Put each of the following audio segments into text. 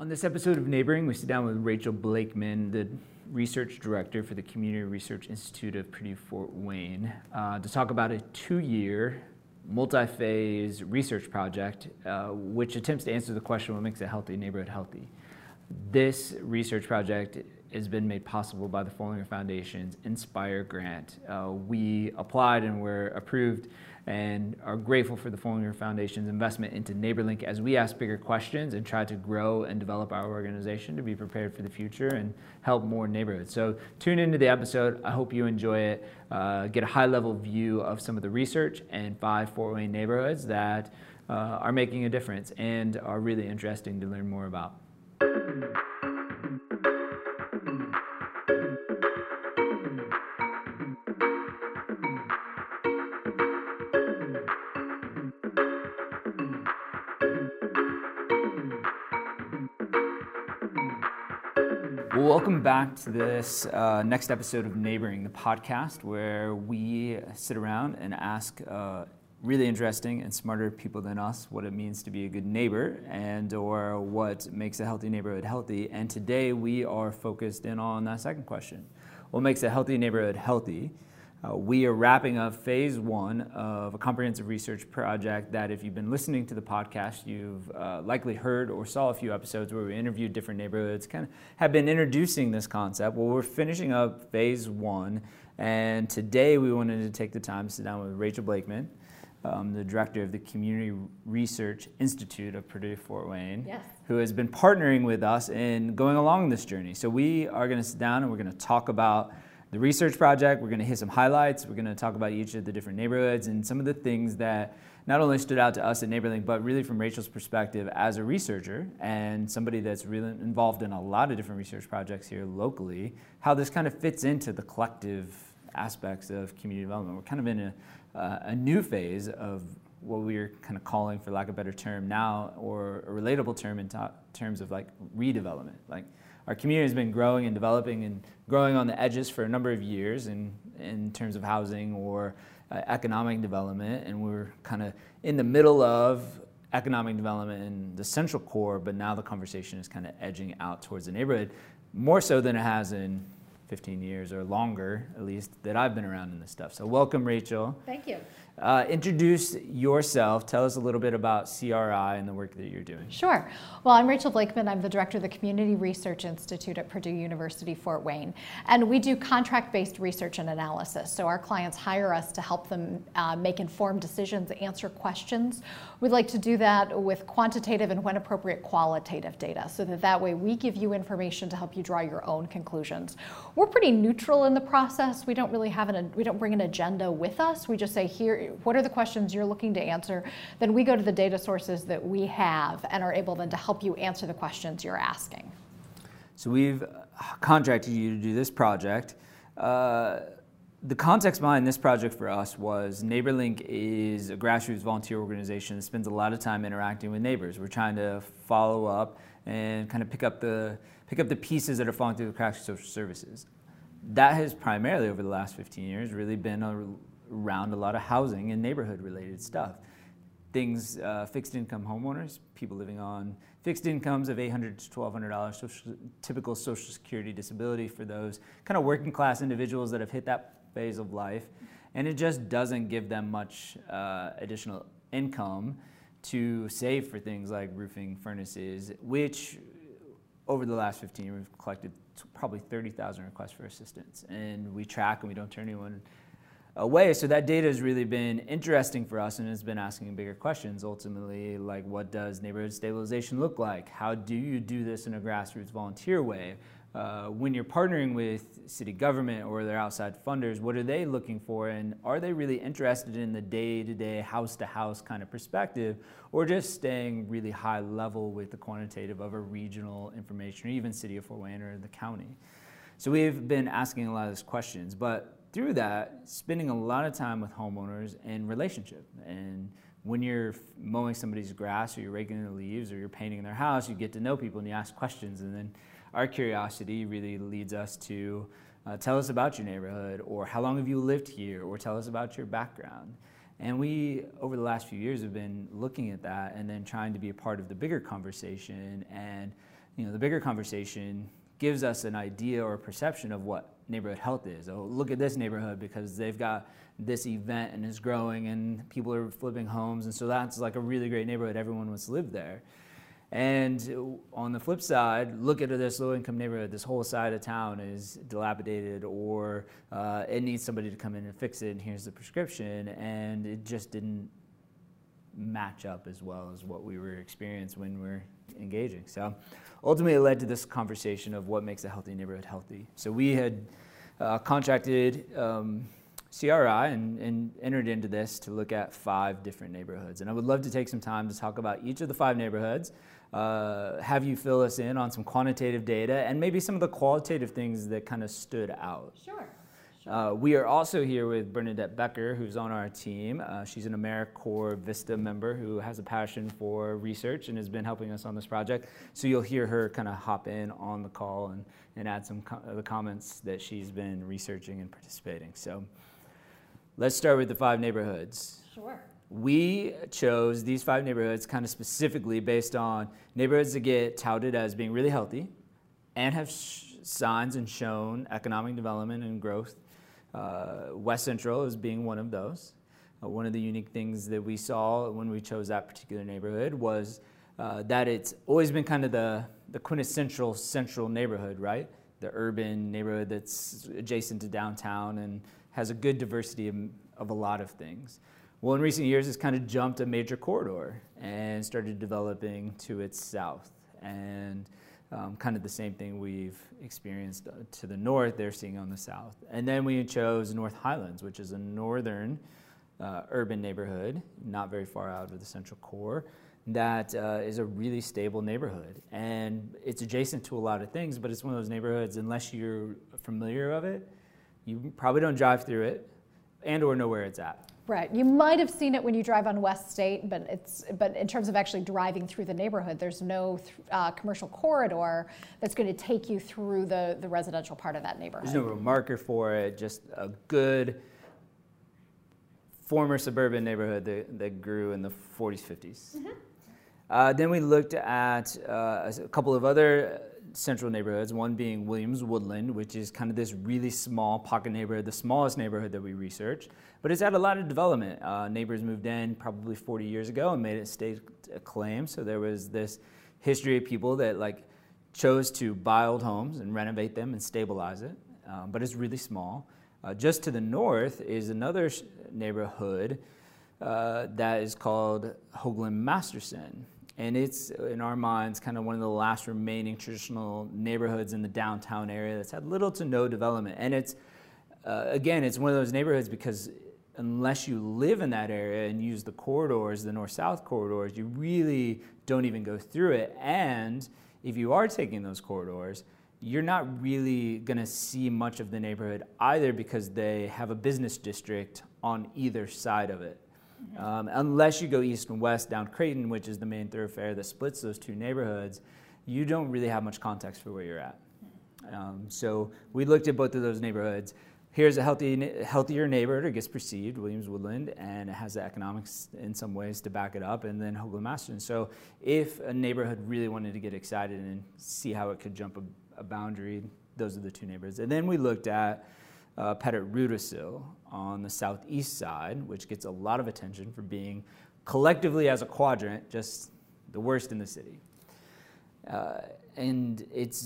On this episode of Neighboring, we sit down with Rachel Blakeman, the research director for the Community Research Institute of Purdue Fort Wayne, uh, to talk about a two year, multi phase research project uh, which attempts to answer the question what makes a healthy neighborhood healthy. This research project has been made possible by the Foellinger Foundation's Inspire grant. Uh, we applied and were approved and are grateful for the Foellinger Foundation's investment into NeighborLink as we ask bigger questions and try to grow and develop our organization to be prepared for the future and help more neighborhoods. So tune into the episode. I hope you enjoy it. Uh, get a high level view of some of the research and five Fort Wayne neighborhoods that uh, are making a difference and are really interesting to learn more about. Welcome back to this uh, next episode of Neighboring, the podcast, where we sit around and ask uh, really interesting and smarter people than us what it means to be a good neighbor and or what makes a healthy neighborhood healthy. And today we are focused in on that second question: what makes a healthy neighborhood healthy? Uh, we are wrapping up phase one of a comprehensive research project that, if you've been listening to the podcast, you've uh, likely heard or saw a few episodes where we interviewed different neighborhoods, kind of have been introducing this concept. Well, we're finishing up phase one, and today we wanted to take the time to sit down with Rachel Blakeman, um, the director of the Community Research Institute of Purdue Fort Wayne, yes. who has been partnering with us in going along this journey. So we are going to sit down and we're going to talk about the research project. We're going to hit some highlights. We're going to talk about each of the different neighborhoods and some of the things that not only stood out to us at NeighborLink, but really from Rachel's perspective as a researcher and somebody that's really involved in a lot of different research projects here locally, how this kind of fits into the collective aspects of community development. We're kind of in a, uh, a new phase of what we're kind of calling, for lack of a better term now, or a relatable term in terms of like redevelopment. Like our community has been growing and developing and growing on the edges for a number of years in, in terms of housing or uh, economic development. And we're kind of in the middle of economic development in the central core, but now the conversation is kind of edging out towards the neighborhood more so than it has in 15 years or longer, at least, that I've been around in this stuff. So, welcome, Rachel. Thank you. Uh, introduce yourself. Tell us a little bit about CRI and the work that you're doing. Sure. Well, I'm Rachel Blakeman. I'm the director of the Community Research Institute at Purdue University Fort Wayne. And we do contract based research and analysis. So our clients hire us to help them uh, make informed decisions, answer questions. We'd like to do that with quantitative and, when appropriate, qualitative data so that that way we give you information to help you draw your own conclusions. We're pretty neutral in the process. We don't really have an, we don't bring an agenda with us. We just say, here, what are the questions you're looking to answer? Then we go to the data sources that we have and are able then to help you answer the questions you're asking. So we've contracted you to do this project. Uh, the context behind this project for us was NeighborLink is a grassroots volunteer organization that spends a lot of time interacting with neighbors. We're trying to follow up and kind of pick up the pick up the pieces that are falling through the cracks of social services. That has primarily over the last 15 years really been a around a lot of housing and neighborhood related stuff. Things, uh, fixed income homeowners, people living on fixed incomes of 800 to $1,200, social, typical Social Security disability for those kind of working class individuals that have hit that phase of life. And it just doesn't give them much uh, additional income to save for things like roofing, furnaces, which over the last 15 years we've collected probably 30,000 requests for assistance. And we track and we don't turn anyone away. So that data has really been interesting for us and has been asking bigger questions ultimately, like what does neighborhood stabilization look like? How do you do this in a grassroots volunteer way? Uh, when you're partnering with city government or their outside funders, what are they looking for? And are they really interested in the day to day, house to house kind of perspective, or just staying really high level with the quantitative of a regional information, or even city of Fort Wayne or the county? So we've been asking a lot of these questions, but through that, spending a lot of time with homeowners and relationship. And when you're mowing somebody's grass or you're raking the leaves or you're painting their house, you get to know people and you ask questions. And then our curiosity really leads us to uh, tell us about your neighborhood or how long have you lived here or tell us about your background. And we, over the last few years, have been looking at that and then trying to be a part of the bigger conversation and you know, the bigger conversation gives us an idea or a perception of what neighborhood health is. Oh, look at this neighborhood because they've got this event and it's growing and people are flipping homes. And so that's like a really great neighborhood. Everyone wants to live there. And on the flip side, look at this low income neighborhood. This whole side of town is dilapidated or uh, it needs somebody to come in and fix it. And here's the prescription. And it just didn't match up as well as what we were experiencing when we we're engaging. So ultimately, it led to this conversation of what makes a healthy neighborhood healthy. So we had uh, contracted um, CRI and, and, entered into this to look at five different neighborhoods. And I would love to take some time to talk about each of the five neighborhoods, uh, have you fill us in on some quantitative data and maybe some of the qualitative things that kind of stood out. Sure. Uh, we are also here with Bernadette Becker, who's on our team. Uh, she's an AmeriCorps Vista member who has a passion for research and has been helping us on this project. So you'll hear her kind of hop in on the call and, and add some co- the comments that she's been researching and participating. So let's start with the five neighborhoods. Sure. We chose these five neighborhoods kind of specifically based on neighborhoods that get touted as being really healthy and have sh- signs and shown economic development and growth West Central is being one of those. Uh, one of the unique things that we saw when we chose that particular neighborhood was uh, that it's always been kind of the, the quintessential central neighborhood, right? The urban neighborhood that's adjacent to downtown and has a good diversity of, of a lot of things. Well, in recent years, it's kind of jumped a major corridor and started developing to its south. And um, kind of the same thing we've experienced uh, to the north, they're seeing on the south. And then we chose North Highlands, which is a northern uh, urban neighborhood, not very far out of the central core, that uh, is a really stable neighborhood. And it's adjacent to a lot of things, but it's one of those neighborhoods, unless you're familiar of it, you probably don't drive through it and or know where it's at. Right. You might have seen it when you drive on West State, but it's but in terms of actually driving through the neighborhood, there's no uh, commercial corridor that's going to take you through the, the residential part of that neighborhood. There's no marker for it. Just a good former suburban neighborhood that, that grew in the 40s, 50s. Mm-hmm. Uh, then we looked at uh, a couple of other central neighborhoods, one being Williams Woodland, which is kind of this really small pocket neighborhood, the smallest neighborhood that we researched. But it's had a lot of development. Uh, neighbors moved in probably 40 years ago and made it state acclaim. So there was this history of people that like chose to buy old homes and renovate them and stabilize it. Um, but it's really small. Uh, just to the north is another neighborhood uh, that is called Hoagland Masterson and it's in our minds kind of one of the last remaining traditional neighborhoods in the downtown area that's had little to no development. And it's uh, again it's one of those neighborhoods because unless you live in that area and use the corridors the north-south corridors you really don't even go through it. And if you are taking those corridors you're not really going to see much of the neighborhood either because they have a business district on either side of it um, unless you go east and west down Creighton, which is the main thoroughfare that splits those two neighborhoods, you don't really have much context for where you're at. Um, so we looked at both of those neighborhoods. Here's a healthy, healthier neighborhood, it gets perceived, Williams Woodland, and it has the economics in some ways to back it up, and then Hoagland Masterson. So if a neighborhood really wanted to get excited and see how it could jump a, a boundary, those are the two neighborhoods. And then we looked at uh, on the southeast side, which gets a lot of attention for being collectively as a quadrant just the worst in the city. Uh, and it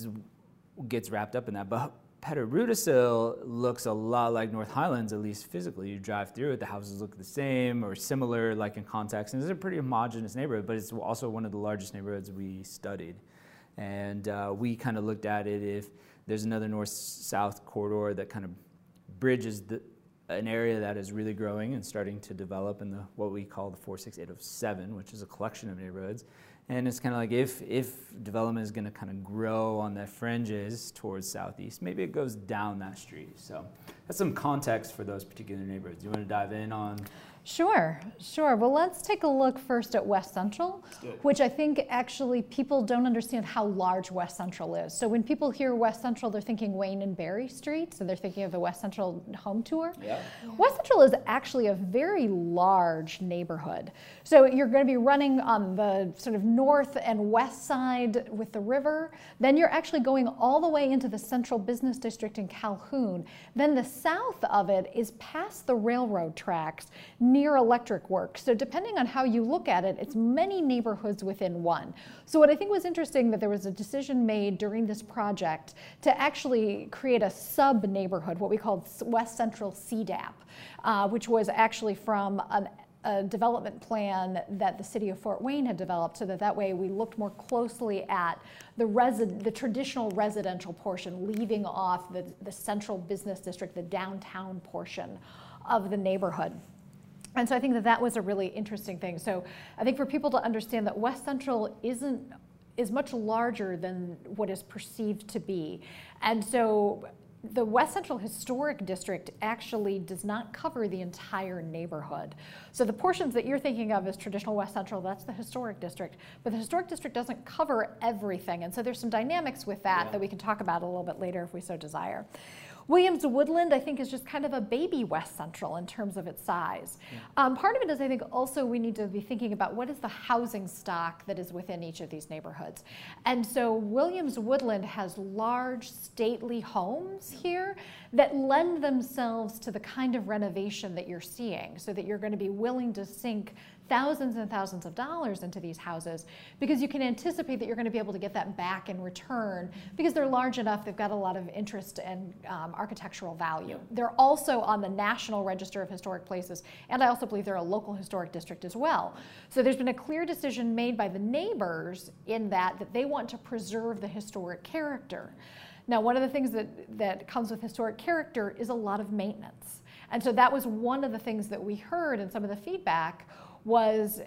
gets wrapped up in that. But Pettit Rudisill looks a lot like North Highlands, at least physically. You drive through it, the houses look the same or similar, like in context. And it's a pretty homogenous neighborhood, but it's also one of the largest neighborhoods we studied. And uh, we kind of looked at it if there's another north south corridor that kind of bridges the, an area that is really growing and starting to develop in the what we call the 46807, which is a collection of neighborhoods. And it's kind of like if, if development is going to kind of grow on the fringes towards southeast, maybe it goes down that street. So that's some context for those particular neighborhoods. You want to dive in on Sure, sure. Well, let's take a look first at West Central, which I think actually people don't understand how large West Central is. So when people hear West Central, they're thinking Wayne and Berry Street, so they're thinking of the West Central home tour. Yeah. West Central is actually a very large neighborhood. So you're going to be running on the sort of north and west side with the river. Then you're actually going all the way into the Central Business District in Calhoun. Then the south of it is past the railroad tracks near Electric Works. So depending on how you look at it, it's many neighborhoods within one. So what I think was interesting that there was a decision made during this project to actually create a sub neighborhood, what we called West Central CDAP, uh, which was actually from an a development plan that the city of Fort Wayne had developed so that that way we looked more closely at the, resi- the traditional residential portion, leaving off the, the central business district, the downtown portion of the neighborhood. And so I think that that was a really interesting thing. So I think for people to understand that West Central isn't is much larger than what is perceived to be. And so the West Central Historic District actually does not cover the entire neighborhood. So the portions that you're thinking of as traditional West Central, that's the historic district. But the historic district doesn't cover everything. And so there's some dynamics with that yeah. that we can talk about a little bit later if we so desire. Williams Woodland, I think, is just kind of a baby West Central in terms of its size. Yeah. Um, part of it is, I think, also we need to be thinking about what is the housing stock that is within each of these neighborhoods. And so Williams Woodland has large, stately homes here that lend themselves to the kind of renovation that you're seeing, so that you're going to be willing to sink thousands and thousands of dollars into these houses because you can anticipate that you're going to be able to get that back in return because they're large enough, they've got a lot of interest and um, architectural value. They're also on the National Register of Historic Places, and I also believe they're a local historic district as well. So there's been a clear decision made by the neighbors in that that they want to preserve the historic character. Now, one of the things that, that comes with historic character is a lot of maintenance. And so that was one of the things that we heard in some of the feedback was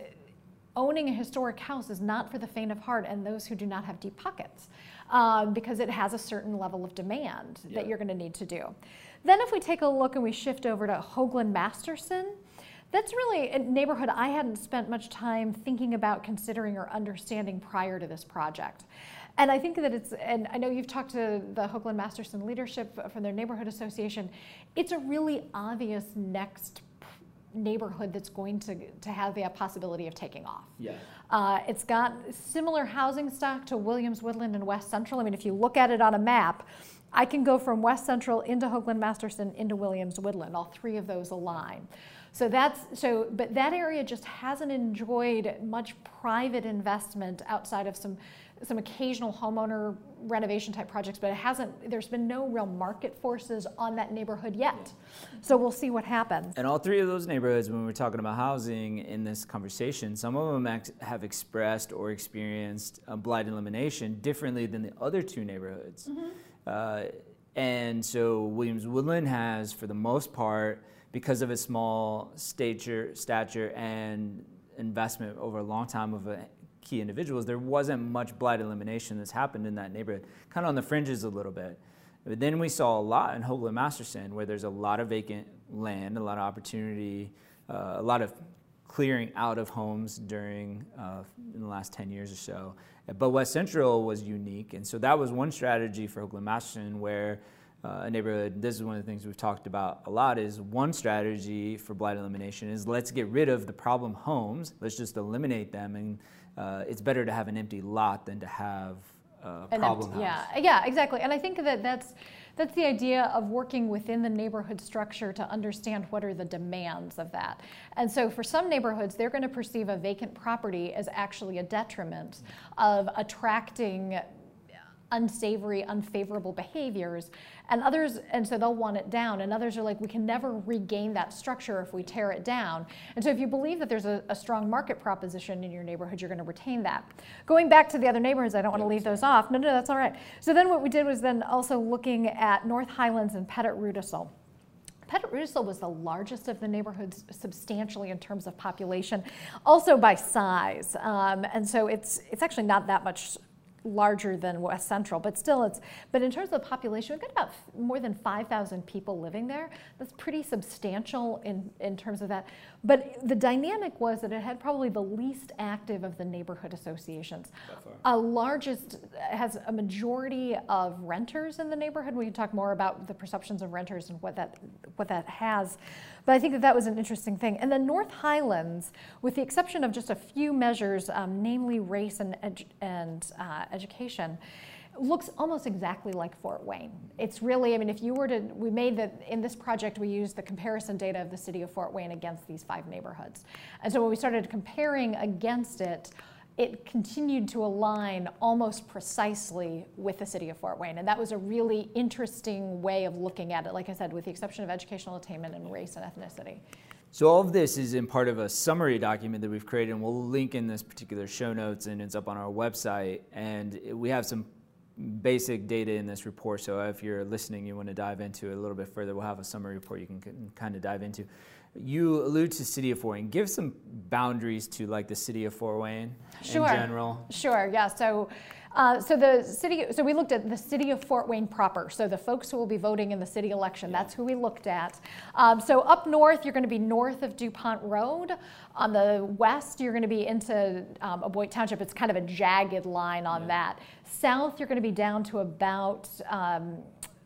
owning a historic house is not for the faint of heart and those who do not have deep pockets um, because it has a certain level of demand yeah. that you're going to need to do. Then, if we take a look and we shift over to Hoagland Masterson, that's really a neighborhood I hadn't spent much time thinking about, considering, or understanding prior to this project. And I think that it's, and I know you've talked to the Hoagland Masterson leadership from their neighborhood association, it's a really obvious next neighborhood that's going to, to have the possibility of taking off. Yeah. Uh, it's got similar housing stock to Williams Woodland and West Central. I mean, if you look at it on a map, I can go from West Central into Hoagland Masterson into Williams Woodland. All three of those align. So that's so, but that area just hasn't enjoyed much private investment outside of some some occasional homeowner renovation type projects, but it hasn't, there's been no real market forces on that neighborhood yet. So we'll see what happens. And all three of those neighborhoods, when we're talking about housing in this conversation, some of them ex- have expressed or experienced blight elimination differently than the other two neighborhoods. Mm-hmm. Uh, and so Williams Woodland has, for the most part, because of its small stature, stature and investment over a long time of a key individuals, there wasn't much blight elimination that's happened in that neighborhood, kind of on the fringes a little bit. But then we saw a lot in Hoagland Masterson where there's a lot of vacant land, a lot of opportunity, uh, a lot of clearing out of homes during uh, in the last 10 years or so. But West Central was unique, and so that was one strategy for Hoagland Masterson where uh, a neighborhood, this is one of the things we've talked about a lot, is one strategy for blight elimination is let's get rid of the problem homes, let's just eliminate them and uh, it's better to have an empty lot than to have a an problem empty, house. Yeah, yeah, exactly. And I think that that's that's the idea of working within the neighborhood structure to understand what are the demands of that. And so for some neighborhoods, they're going to perceive a vacant property as actually a detriment of attracting unsavory, unfavorable behaviors, and others, and so they'll want it down, and others are like, we can never regain that structure if we tear it down. And so if you believe that there's a, a strong market proposition in your neighborhood, you're going to retain that. Going back to the other neighborhoods, I don't want to leave those off. No, no, that's all right. So then what we did was then also looking at North Highlands and Pettit Rudisill. Pettit Rudisill was the largest of the neighborhoods substantially in terms of population, also by size. Um, and so it's, it's actually not that much larger than West Central, but still it's, but in terms of population, we've got about more than 5,000 people living there. That's pretty substantial in, in terms of that. But the dynamic was that it had probably the least active of the neighborhood associations. A largest, has a majority of renters in the neighborhood. We can talk more about the perceptions of renters and what that, what that has. But I think that that was an interesting thing. And then North Highlands, with the exception of just a few measures, um, namely race and, edu and uh, education, looks almost exactly like Fort Wayne. It's really, I mean, if you were to, we made that, in this project, we used the comparison data of the city of Fort Wayne against these five neighborhoods. And so when we started comparing against it, it continued to align almost precisely with the city of Fort Wayne. And that was a really interesting way of looking at it, like I said, with the exception of educational attainment and race and ethnicity. So all of this is in part of a summary document that we've created, and we'll link in this particular show notes, and it's up on our website. And we have some basic data in this report. So if you're listening, you want to dive into it a little bit further, we'll have a summary report you can kind of dive into. You allude to City of Fort Wayne. Give some boundaries to like the City of Fort Wayne sure. in general. Sure. Yeah. So. Uh, so the city, so we looked at the city of Fort Wayne proper. So the folks who will be voting in the city election, that's who we looked at. Um, so up north, you're going to be north of DuPont Road. On the west, you're going to be into um, Aboite Township. It's kind of a jagged line on yeah. that. South, you're going to be down to about um,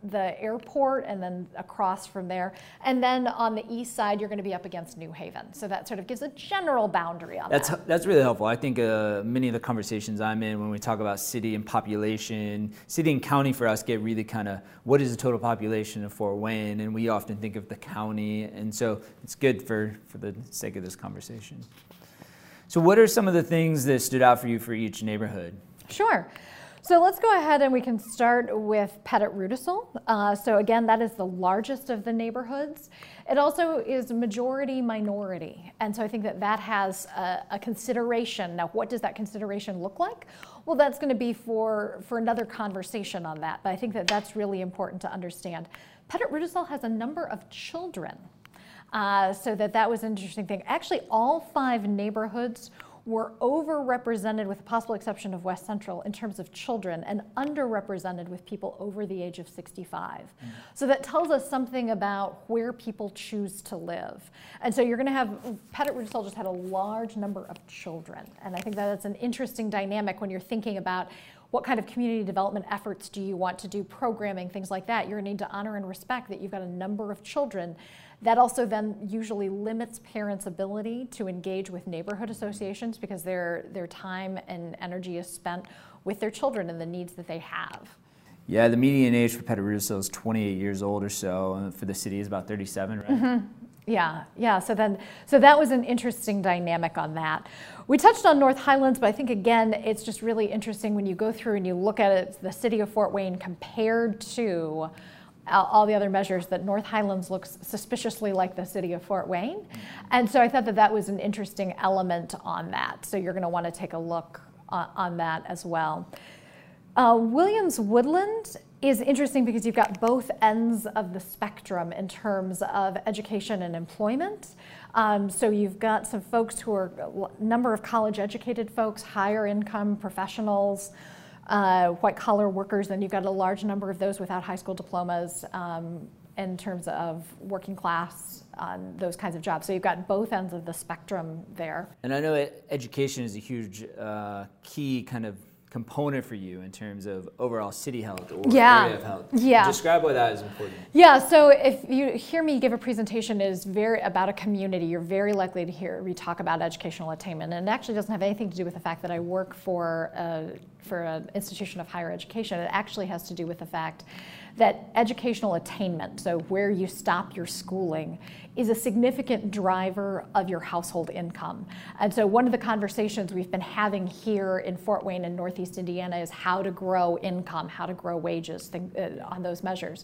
the airport and then across from there. And then on the east side, you're going to be up against New Haven. So that sort of gives a general boundary on that's, that. That's really helpful. I think uh, many of the conversations I'm in when we talk about city and population, city and county for us get really kind of what is the total population of Fort Wayne? And we often think of the county. And so it's good for, for the sake of this conversation. So, what are some of the things that stood out for you for each neighborhood? Sure. So let's go ahead and we can start with Pettit Rudisill. Uh, so again, that is the largest of the neighborhoods. It also is majority minority. And so I think that that has a, a consideration. Now, what does that consideration look like? Well, that's going to be for, for another conversation on that. But I think that that's really important to understand. Pettit Rudisill has a number of children. Uh, so that that was an interesting thing. Actually, all five neighborhoods were overrepresented, with the possible exception of West Central, in terms of children, and underrepresented with people over the age of 65. Mm. So that tells us something about where people choose to live. And so you're going to have, Pettit Rudisill just had a large number of children. And I think that that's an interesting dynamic when you're thinking about what kind of community development efforts do you want to do, programming, things like that. You're going to need to honor and respect that you've got a number of children that also then usually limits parents' ability to engage with neighborhood associations because their, their time and energy is spent with their children and the needs that they have. Yeah, the median age for Rudisill is 28 years old or so. and For the city is about 37, right? Mm-hmm. Yeah, yeah. So then, so that was an interesting dynamic on that. We touched on North Highlands, but I think again, it's just really interesting when you go through and you look at it, the city of Fort Wayne compared to all the other measures that North Highlands looks suspiciously like the city of Fort Wayne. And so I thought that that was an interesting element on that. So you're going to want to take a look on, on that as well. Uh, Williams Woodland is interesting because you've got both ends of the spectrum in terms of education and employment. Um, so you've got some folks who are a number of college educated folks, higher income professionals, uh, white collar workers, and you've got a large number of those without high school diplomas um, in terms of working class, um, those kinds of jobs. So you've got both ends of the spectrum there. And I know education is a huge uh, key kind of component for you in terms of overall city health or yeah. area of health. Yeah. Describe why that is important. Yeah, so if you hear me give a presentation is very about a community, you're very likely to hear me talk about educational attainment. And it actually doesn't have anything to do with the fact that I work for a, for an institution of higher education. It actually has to do with the fact that educational attainment, so where you stop your schooling, is a significant driver of your household income. And so one of the conversations we've been having here in Fort Wayne and Northeast Indiana is how to grow income, how to grow wages uh, on those measures.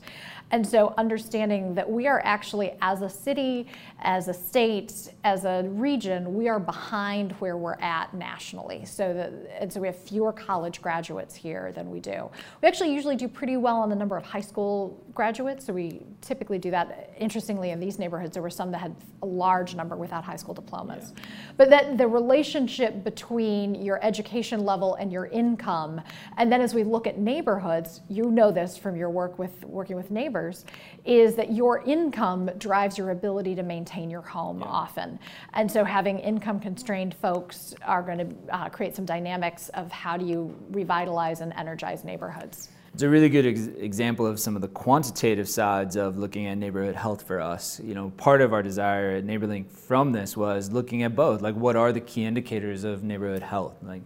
And so understanding that we are actually, as a city, as a state, as a region, we are behind where we're at nationally. So and so we have fewer college graduates here than we do. We actually usually do pretty well on the number of high school graduates, so we typically do that. Interestingly, in these neighborhoods, there were some that had a large number without high school diplomas. Yeah. But that the relationship between your education level and your income income. And then as we look at neighborhoods, you know this from your work with working with neighbors, is that your income drives your ability to maintain your home yeah. often. And so having income constrained folks are going to uh, create some dynamics of how do you revitalize and energize neighborhoods. It's a really good ex- example of some of the quantitative sides of looking at neighborhood health for us. You know, part of our desire at NeighborLink from this was looking at both. Like, what are the key indicators of neighborhood health? Like,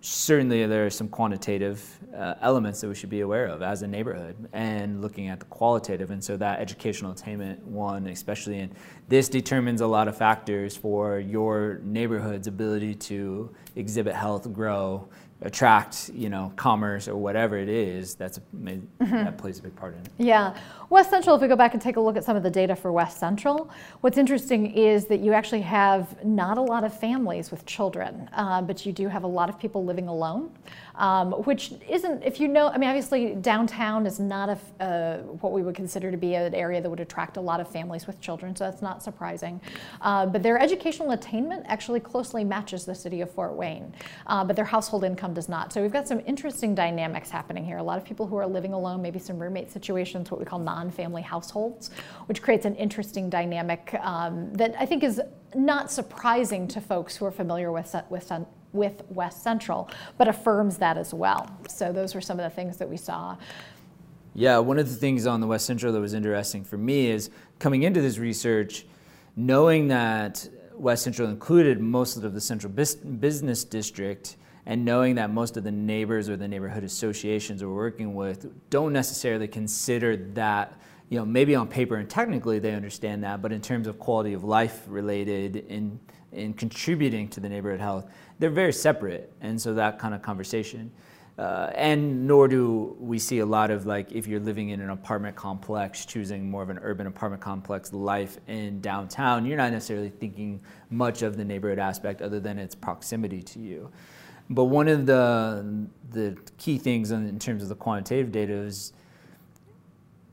certainly there are some quantitative uh, elements that we should be aware of as a neighborhood and looking at the qualitative and so that educational attainment one especially in this determines a lot of factors for your neighborhood's ability to exhibit health grow attract you know commerce or whatever it is that's mm-hmm. that plays a big part in it. Yeah. West central if we go back and take a look at some of the data for west central what's interesting is that you actually have not a lot of families with children uh, but you do have a lot of people living alone um, which isn't, if you know, I mean, obviously downtown is not a, uh, what we would consider to be an area that would attract a lot of families with children, so that's not surprising. Uh, but their educational attainment actually closely matches the city of Fort Wayne, uh, but their household income does not. So we've got some interesting dynamics happening here. A lot of people who are living alone, maybe some roommate situations, what we call non-family households, which creates an interesting dynamic um, that I think is not surprising to folks who are familiar with, with with West Central, but affirms that as well. So those were some of the things that we saw. Yeah, one of the things on the West Central that was interesting for me is coming into this research, knowing that West Central included most of the central business district and knowing that most of the neighbors or the neighborhood associations we're working with don't necessarily consider that you know maybe on paper and technically they understand that but in terms of quality of life related in in contributing to the neighborhood health they're very separate. And so that kind of conversation. Uh, and nor do we see a lot of like if you're living in an apartment complex choosing more of an urban apartment complex life in downtown you're not necessarily thinking much of the neighborhood aspect other than its proximity to you but one of the the key things in terms of the quantitative data is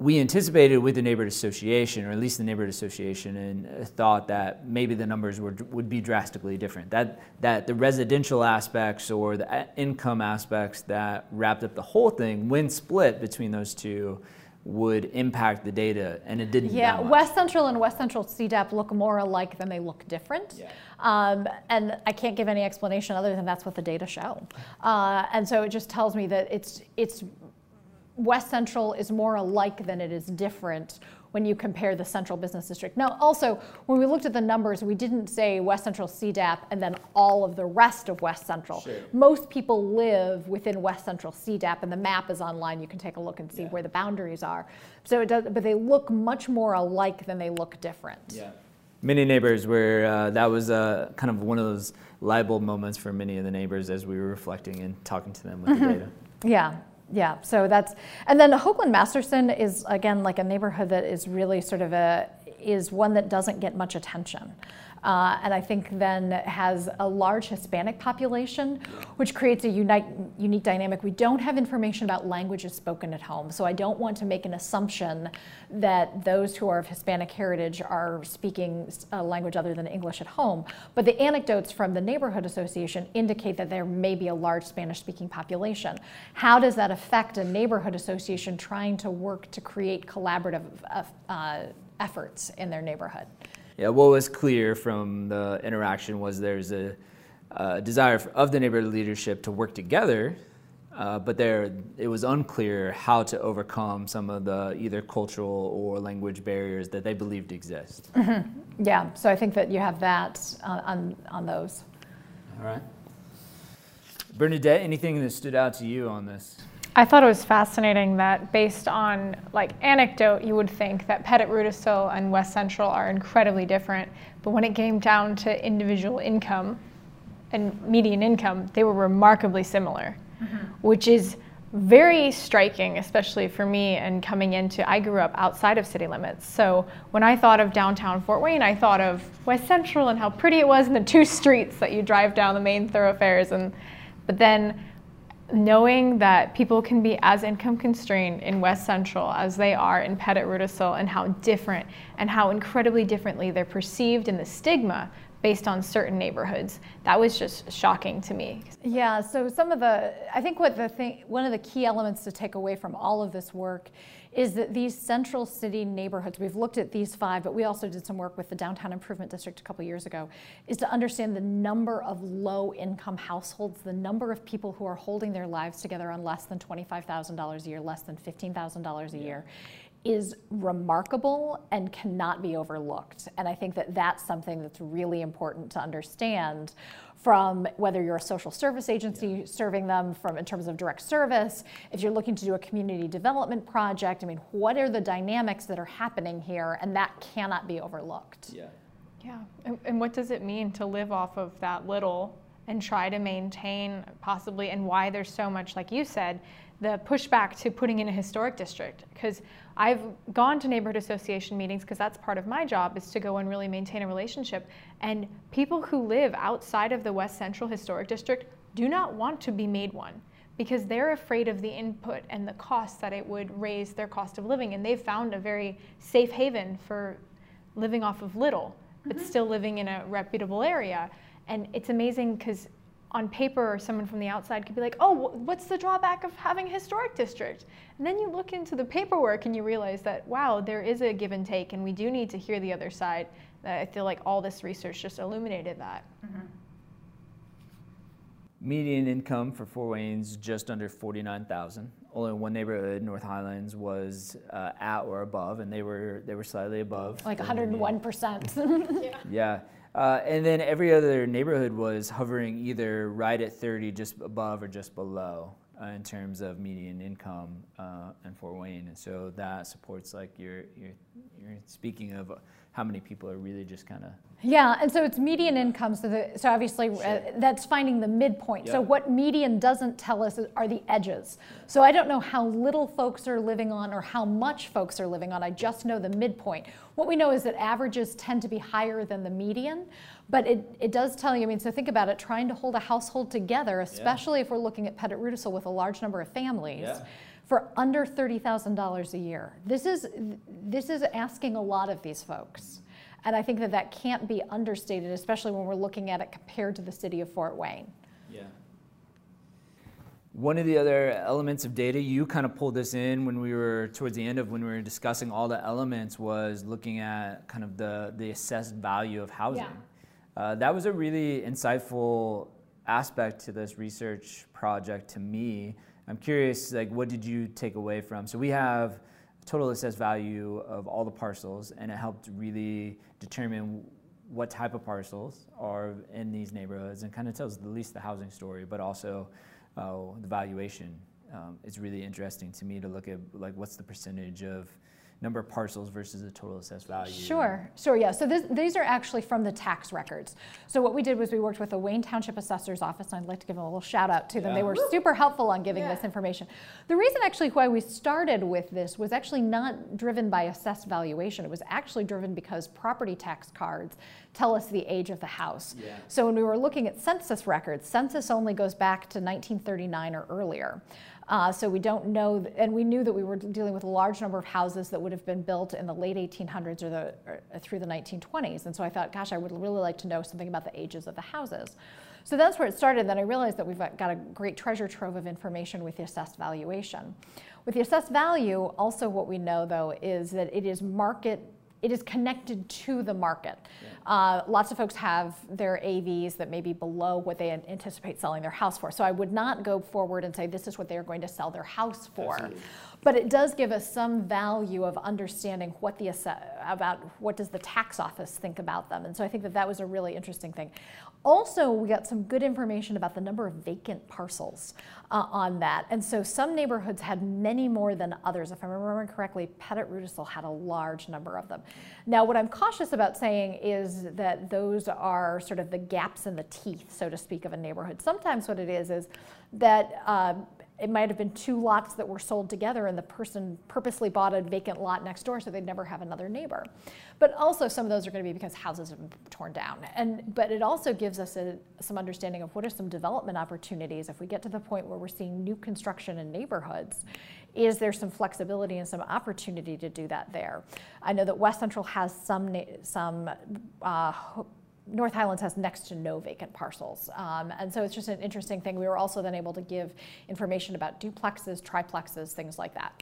we anticipated with the neighborhood association, or at least the neighborhood association, and thought that maybe the numbers were, would be drastically different. That that the residential aspects or the income aspects that wrapped up the whole thing, when split between those two, would impact the data, and it didn't. Yeah, West Central and West Central CDAP look more alike than they look different. Yeah. Um, and I can't give any explanation other than that's what the data show. Uh, and so it just tells me that it's it's West Central is more alike than it is different when you compare the central business district. Now, also, when we looked at the numbers, we didn't say West Central CDAP and then all of the rest of West Central. Sure. Most people live within West Central CDAP, and the map is online. You can take a look and see yeah. where the boundaries are. So, it does, but they look much more alike than they look different. Yeah. Many neighbors where uh, that was uh, kind of one of those light bulb moments for many of the neighbors as we were reflecting and talking to them with mm-hmm. the data. Yeah, yeah, so that's, and then Hoagland Masterson is again like a neighborhood that is really sort of a, is one that doesn't get much attention uh, and I think then has a large Hispanic population, which creates a unique, unique dynamic. We don't have information about languages spoken at home, so I don't want to make an assumption that those who are of Hispanic heritage are speaking a language other than English at home. But the anecdotes from the neighborhood association indicate that there may be a large Spanish speaking population. How does that affect a neighborhood association trying to work to create collaborative uh, efforts in their neighborhood? Yeah, what was clear from the interaction was there's a, a desire of the neighborhood leadership to work together, uh, but there it was unclear how to overcome some of the either cultural or language barriers that they believed exist. Mm-hmm. Yeah, so I think that you have that on, on, on those. All right. Bernadette, anything that stood out to you on this? I thought it was fascinating that based on like anecdote, you would think that Pettit Rudisill and West Central are incredibly different, but when it came down to individual income and median income, they were remarkably similar, mm-hmm. which is very striking, especially for me and coming into, I grew up outside of city limits. So when I thought of downtown Fort Wayne, I thought of West Central and how pretty it was in the two streets that you drive down the main thoroughfares. And, but then knowing that people can be as income constrained in West Central as they are in Pettit Rudisill and how different and how incredibly differently they're perceived in the stigma based on certain neighborhoods. That was just shocking to me. Yeah, so some of the, I think what the thing, one of the key elements to take away from all of this work is that these central city neighborhoods, we've looked at these five, but we also did some work with the Downtown Improvement District a couple years ago, is to understand the number of low income households, the number of people who are holding their lives together on less than $25,000 a year, less than $15,000 a year is remarkable and cannot be overlooked. And I think that that's something that's really important to understand from whether you're a social service agency yeah. serving them from in terms of direct service, if you're looking to do a community development project, I mean, what are the dynamics that are happening here? And that cannot be overlooked. Yeah. Yeah. And, and what does it mean to live off of that little and try to maintain possibly and why there's so much like you said the pushback to putting in a historic district. Because I've gone to neighborhood association meetings because that's part of my job is to go and really maintain a relationship. And people who live outside of the West Central Historic District do not want to be made one because they're afraid of the input and the cost that it would raise their cost of living. And they've found a very safe haven for living off of little but mm-hmm. still living in a reputable area. And it's amazing because on paper, someone from the outside could be like, oh, what's the drawback of having a historic district? And then you look into the paperwork and you realize that, wow, there is a give and take, and we do need to hear the other side. I feel like all this research just illuminated that. Mm-hmm. Median income for Fort Wayne's just under 49,000. Only one neighborhood, North Highlands, was uh, at or above, and they were they were slightly above. Like 101 percent. Yeah. yeah. Uh, and then every other neighborhood was hovering either right at 30, just above, or just below uh, in terms of median income uh, in Fort Wayne. And so that supports like you're, you're, you're speaking of how many people are really just kind of yeah, and so it's median income. So, the, so obviously sure. uh, that's finding the midpoint. Yep. So what median doesn't tell us are the edges. So I don't know how little folks are living on or how much folks are living on. I just know the midpoint. What we know is that averages tend to be higher than the median, but it, it does tell you. I mean, so think about it: trying to hold a household together, especially yeah. if we're looking at Pettit Rudisill with a large number of families. Yeah for under $30,000 a year. This is, this is asking a lot of these folks. And I think that that can't be understated, especially when we're looking at it compared to the city of Fort Wayne. Yeah. One of the other elements of data, you kind of pulled this in when we were towards the end of when we were discussing all the elements, was looking at kind of the, the assessed value of housing. Yeah. Uh, that was a really insightful aspect to this research project to me. I'm curious, like, what did you take away from? So we have total assessed value of all the parcels, and it helped really determine what type of parcels are in these neighborhoods, and kind of tells at least the housing story, but also uh, the valuation. Um, it's really interesting to me to look at like what's the percentage of number of parcels versus the total assessed value. Sure, sure, yeah. So this, these are actually from the tax records. So what we did was we worked with the Wayne Township Assessor's Office, and I'd like to give a little shout out to them. Yeah. They were super helpful on giving yeah. this information. The reason actually why we started with this was actually not driven by assessed valuation. It was actually driven because property tax cards tell us the age of the house. Yeah. So when we were looking at census records, census only goes back to 1939 or earlier. Uh, so we don't know, and we knew that we were dealing with a large number of houses that would have been built in the late 1800s or, the, or through the 1920s. And so I thought, gosh, I would really like to know something about the ages of the houses. So that's where it started. Then I realized that we've got a great treasure trove of information with the assessed valuation. With the assessed value, also what we know though is that it is market it is connected to the market. Yeah. Uh, lots of folks have their AVs that may be below what they anticipate selling their house for. So I would not go forward and say this is what they are going to sell their house for. Absolutely. But it does give us some value of understanding what the about what does the tax office think about them. And so I think that that was a really interesting thing. Also, we got some good information about the number of vacant parcels uh, on that. And so some neighborhoods had many more than others. If I'm remembering correctly, Pettit Rudisill had a large number of them. Now, what I'm cautious about saying is that those are sort of the gaps in the teeth, so to speak, of a neighborhood. Sometimes what it is is that uh, it might have been two lots that were sold together and the person purposely bought a vacant lot next door so they'd never have another neighbor. But also some of those are going to be because houses have been torn down. And but it also gives us a, some understanding of what are some development opportunities if we get to the point where we're seeing new construction in neighborhoods. Is there some flexibility and some opportunity to do that there? I know that West Central has some some uh, North Highlands has next to no vacant parcels. Um, and so it's just an interesting thing. We were also then able to give information about duplexes, triplexes, things like that.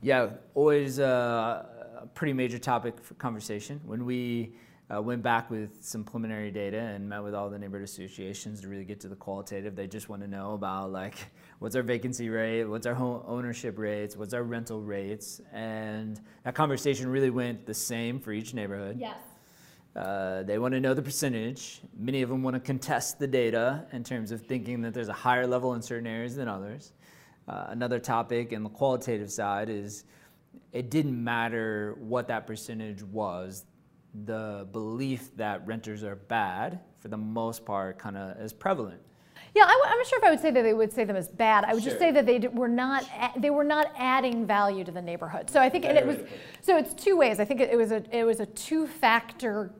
Yeah, always a pretty major topic for conversation. When we uh, went back with some preliminary data and met with all the neighborhood associations to really get to the qualitative. They just want to know about like what's our vacancy rate, what's our home ownership rates, what's our rental rates, and that conversation really went the same for each neighborhood. Yes. Uh, they want to know the percentage. Many of them want to contest the data in terms of thinking that there's a higher level in certain areas than others. Uh, another topic in the qualitative side is it didn't matter what that percentage was the belief that renters are bad, for the most part, kind of is prevalent. Yeah, I, am not sure if I would say that they would say them as bad. I would sure. just say that they were not they were not adding value to the neighborhood. So I think and it was so it's two ways. I think it, it was a it was a two factor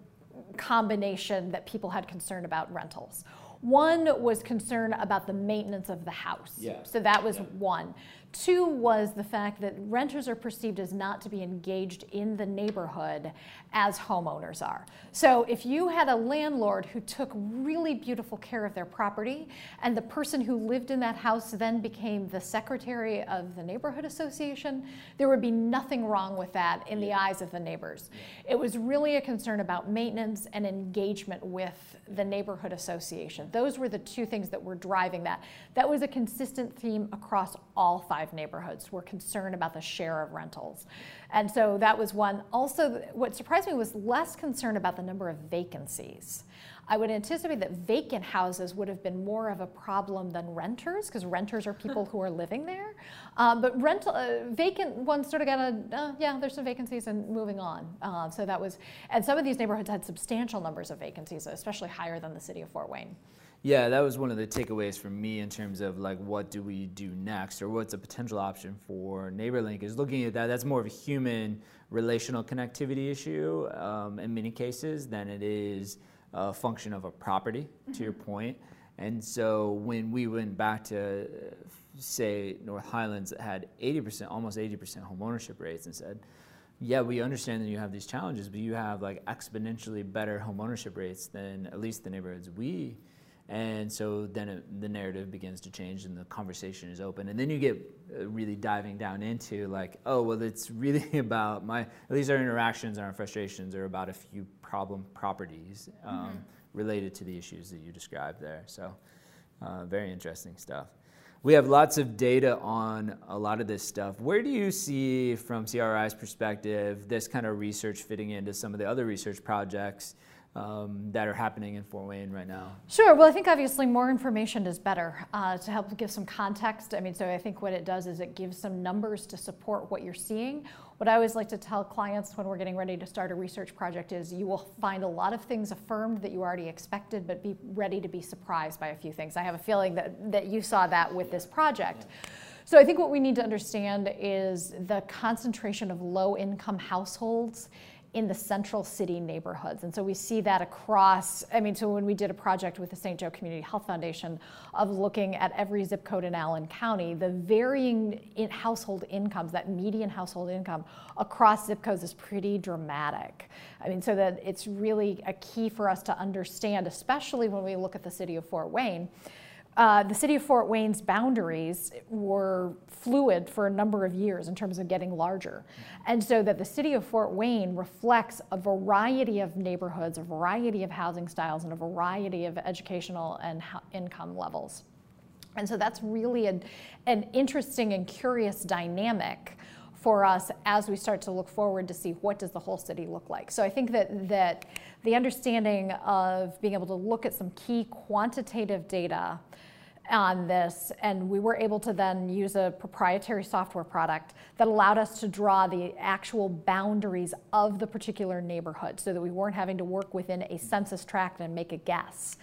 combination that people had concern about rentals. One was concern about the maintenance of the house. Yeah. So that was yeah. one. Two was the fact that renters are perceived as not to be engaged in the neighborhood as homeowners are. So if you had a landlord who took really beautiful care of their property and the person who lived in that house then became the secretary of the neighborhood association, there would be nothing wrong with that in the eyes of the neighbors. It was really a concern about maintenance and engagement with the neighborhood association. Those were the two things that were driving that. That was a consistent theme across all five neighborhoods. We're concerned about the share of rentals. And so that was one. Also, what surprised me was less concern about the number of vacancies. I would anticipate that vacant houses would have been more of a problem than renters, because renters are people who are living there. Um, but rental, uh, vacant ones sort of got a, uh, yeah, there's some vacancies and moving on. Uh, so that was, and some of these neighborhoods had substantial numbers of vacancies, especially higher than the city of Fort Wayne. Yeah, that was one of the takeaways for me in terms of like what do we do next or what's a potential option for NeighborLink is looking at that. That's more of a human relational connectivity issue um, in many cases than it is a function of a property, mm-hmm. to your point. And so when we went back to, say, North Highlands that had 80%, almost 80% home ownership rates and said, yeah, we understand that you have these challenges, but you have like exponentially better home ownership rates than at least the neighborhoods we and so then it, the narrative begins to change and the conversation is open. And then you get uh, really diving down into like, oh, well, it's really about my, at least our interactions and our frustrations are about a few problem properties um, mm-hmm. related to the issues that you described there. So uh, very interesting stuff. We have lots of data on a lot of this stuff. Where do you see, from CRI's perspective, this kind of research fitting into some of the other research projects? Um, that are happening in Fort Wayne right now? Sure. Well, I think obviously more information is better uh, to help give some context. I mean, so I think what it does is it gives some numbers to support what you're seeing. What I always like to tell clients when we're getting ready to start a research project is you will find a lot of things affirmed that you already expected, but be ready to be surprised by a few things. I have a feeling that, that you saw that with this project. So I think what we need to understand is the concentration of low income households in the central city neighborhoods. And so we see that across, I mean, so when we did a project with the St. Joe Community Health Foundation of looking at every zip code in Allen County, the varying in household incomes, that median household income across zip codes is pretty dramatic. I mean, so that it's really a key for us to understand, especially when we look at the city of Fort Wayne uh, the city of Fort Wayne's boundaries were fluid for a number of years in terms of getting larger. And so that the city of Fort Wayne reflects a variety of neighborhoods, a variety of housing styles, and a variety of educational and income levels. And so that's really a, an interesting and curious dynamic for us as we start to look forward to see what does the whole city look like. So I think that that the understanding of being able to look at some key quantitative data on this, and we were able to then use a proprietary software product that allowed us to draw the actual boundaries of the particular neighborhood so that we weren't having to work within a census tract and make a guess.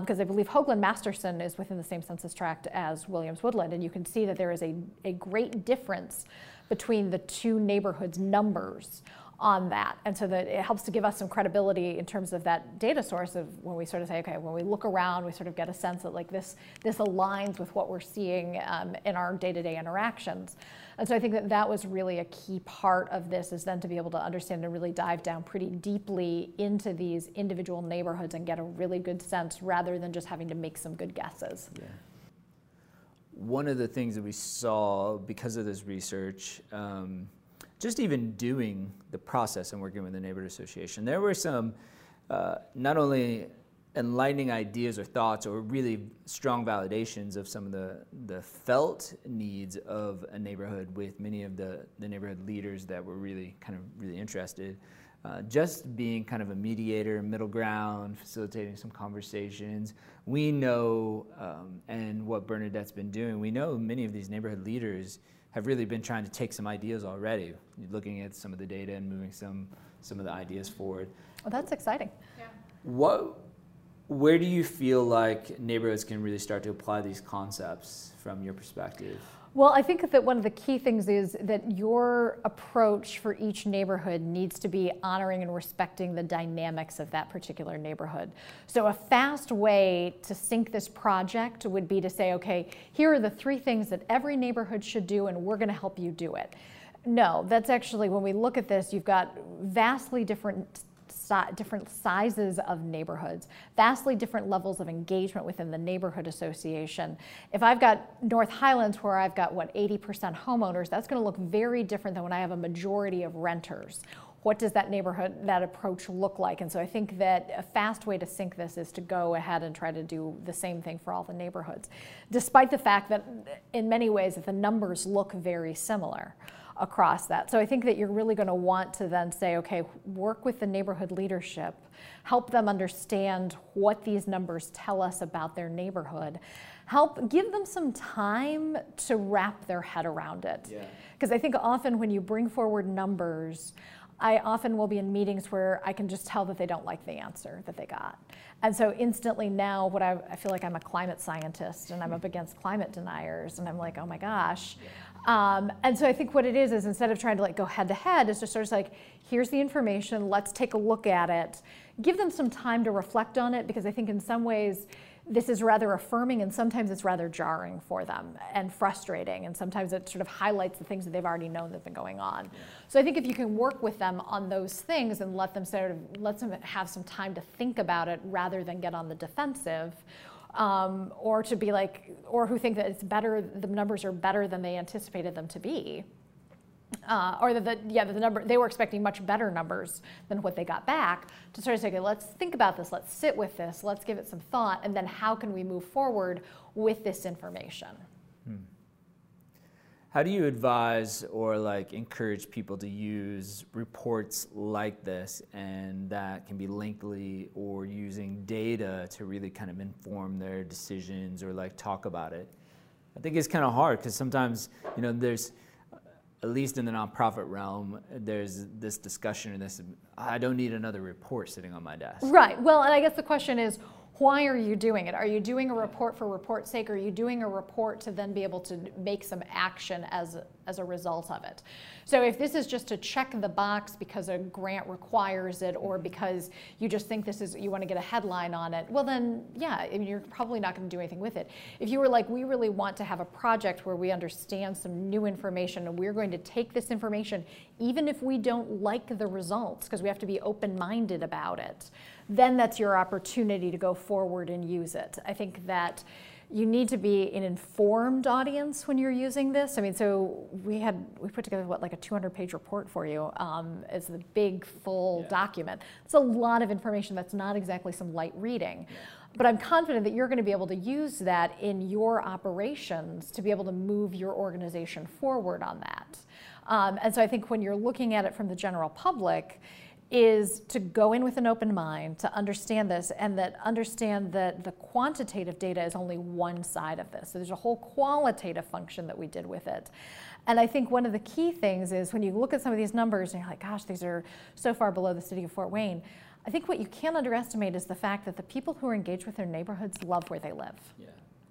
Because um, I believe Hoagland Masterson is within the same census tract as Williams Woodland, and you can see that there is a, a great difference between the two neighborhoods' numbers on that. And so that it helps to give us some credibility in terms of that data source of when we sort of say, okay, when we look around, we sort of get a sense that like this, this aligns with what we're seeing um, in our day-to-day interactions. And so I think that that was really a key part of this is then to be able to understand and really dive down pretty deeply into these individual neighborhoods and get a really good sense rather than just having to make some good guesses. Yeah. One of the things that we saw because of this research um, just even doing the process and working with the neighborhood association, there were some uh, not only enlightening ideas or thoughts or really strong validations of some of the, the felt needs of a neighborhood with many of the, the neighborhood leaders that were really kind of really interested. Uh, just being kind of a mediator, middle ground, facilitating some conversations. We know, um, and what Bernadette's been doing, we know many of these neighborhood leaders have really been trying to take some ideas already, looking at some of the data and moving some some of the ideas forward. Well, that's exciting. Yeah. What, where do you feel like neighborhoods can really start to apply these concepts from your perspective? Well, I think that one of the key things is that your approach for each neighborhood needs to be honoring and respecting the dynamics of that particular neighborhood. So, a fast way to sink this project would be to say, okay, here are the three things that every neighborhood should do, and we're going to help you do it. No, that's actually, when we look at this, you've got vastly different si- different sizes of neighborhoods, vastly different levels of engagement within the neighborhood association. If I've got North Highlands where I've got what 80% homeowners, that's going to look very different than when I have a majority of renters. What does that neighborhood, that approach look like? And so I think that a fast way to sink this is to go ahead and try to do the same thing for all the neighborhoods, despite the fact that in many ways that the numbers look very similar across that. So I think that you're really going to want to then say, okay, work with the neighborhood leadership, help them understand what these numbers tell us about their neighborhood, help give them some time to wrap their head around it. Because yeah. I think often when you bring forward numbers, I often will be in meetings where I can just tell that they don't like the answer that they got. And so instantly now, what I, I feel like I'm a climate scientist and I'm up against climate deniers, and I'm like, oh my gosh. Um, and so I think what it is is instead of trying to like go head to head, is just sort of like, here's the information, let's take a look at it, give them some time to reflect on it, because I think in some ways this is rather affirming and sometimes it's rather jarring for them and frustrating and sometimes it sort of highlights the things that they've already known that have been going on yeah. so i think if you can work with them on those things and let them sort of let them have some time to think about it rather than get on the defensive um, or to be like or who think that it's better the numbers are better than they anticipated them to be uh, or that the, yeah, the number they were expecting much better numbers than what they got back. To sort of say, okay, let's think about this, let's sit with this, let's give it some thought, and then how can we move forward with this information? Hmm. How do you advise or like encourage people to use reports like this and that can be lengthy or using data to really kind of inform their decisions or like talk about it? I think it's kind of hard because sometimes, you know, there's at least in the nonprofit realm, there's this discussion and this, I don't need another report sitting on my desk. Right. Well, and I guess the question is, why are you doing it? Are you doing a report for report's sake? Are you doing a report to then be able to make some action as as a result of it? So if this is just to check the box because a grant requires it or because you just think this is you want to get a headline on it, well then yeah, you're probably not going to do anything with it. If you were like, we really want to have a project where we understand some new information and we're going to take this information, even if we don't like the results, because we have to be open-minded about it then that's your opportunity to go forward and use it. I think that you need to be an informed audience when you're using this. I mean, so we had we put together what like a 200 page report for you um, as the big full yeah. document. It's a lot of information that's not exactly some light reading. Yeah. But I'm confident that you're going to be able to use that in your operations to be able to move your organization forward on that. Um, and so I think when you're looking at it from the general public, is to go in with an open mind to understand this and that understand that the quantitative data is only one side of this. So there's a whole qualitative function that we did with it. And I think one of the key things is when you look at some of these numbers and you're like, gosh, these are so far below the city of Fort Wayne. I think what you can't underestimate is the fact that the people who are engaged with their neighborhoods love where they live. Yeah.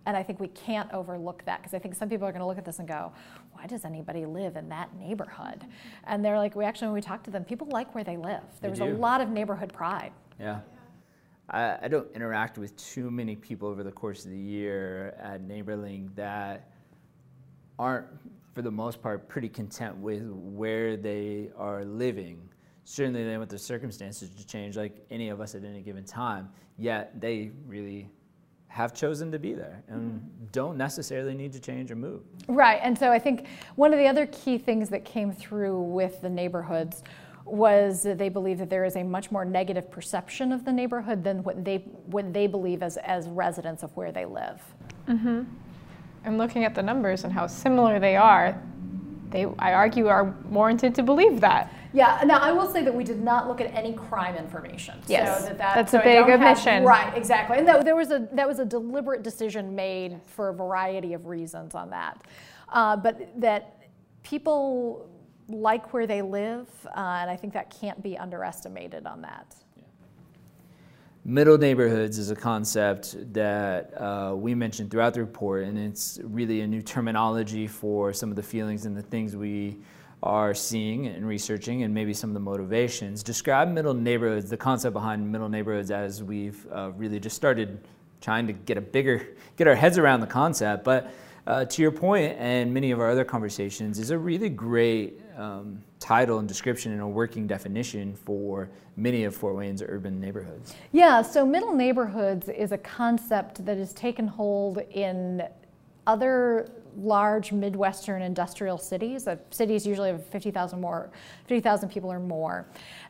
And I think we can't overlook that because I think some people are going to look at this and go, why does anybody live in that neighborhood? And they're like, we actually, when we talk to them, people like where they live. There was a lot of neighborhood pride. Yeah. I, I don't interact with too many people over the course of the year at NeighborLink that aren't, for the most part, pretty content with where they are living. Certainly, they want their circumstances to change, like any of us at any given time. Yet they really have chosen to be there and don't necessarily need to change or move. Right, and so I think one of the other key things that came through with the neighborhoods was that they believe that there is a much more negative perception of the neighborhood than what they what they believe as as residents of where they live. Mm-hmm. And looking at the numbers and how similar they are, they I argue are warranted to believe that. Yeah. Now I will say that we did not look at any crime information. Yes, so that, that that's so a I big don't have- omission. right. Exactly. And that, there was a that was a deliberate decision made for a variety of reasons on that, uh, but that people like where they live, uh, and I think that can't be underestimated on that. Middle neighborhoods is a concept that uh, we mentioned throughout the report, and it's really a new terminology for some of the feelings and the things we are seeing and researching, and maybe some of the motivations. Describe middle neighborhoods, the concept behind middle neighborhoods, as we've uh, really just started trying to get a bigger, get our heads around the concept. But uh, to your point, and many of our other conversations, is a really great um, title and description and a working definition for many of Fort Wayne's urban neighborhoods. Yeah, so middle neighborhoods is a concept that has taken hold in other large Midwestern industrial cities. Uh, cities usually have 50,000 more, 50,000 people or more.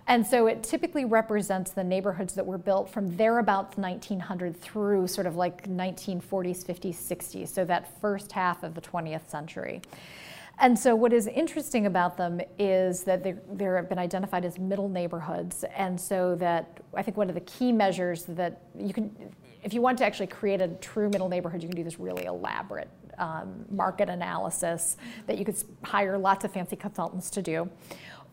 And so it typically represents the neighborhoods that were built from thereabouts 1900 through sort of like 1940s, 50s, 60s, so that first half of the 20th century. And so, what is interesting about them is that they have been identified as middle neighborhoods. And so, that I think one of the key measures that you can, if you want to actually create a true middle neighborhood, you can do this really elaborate um, market analysis that you could hire lots of fancy consultants to do.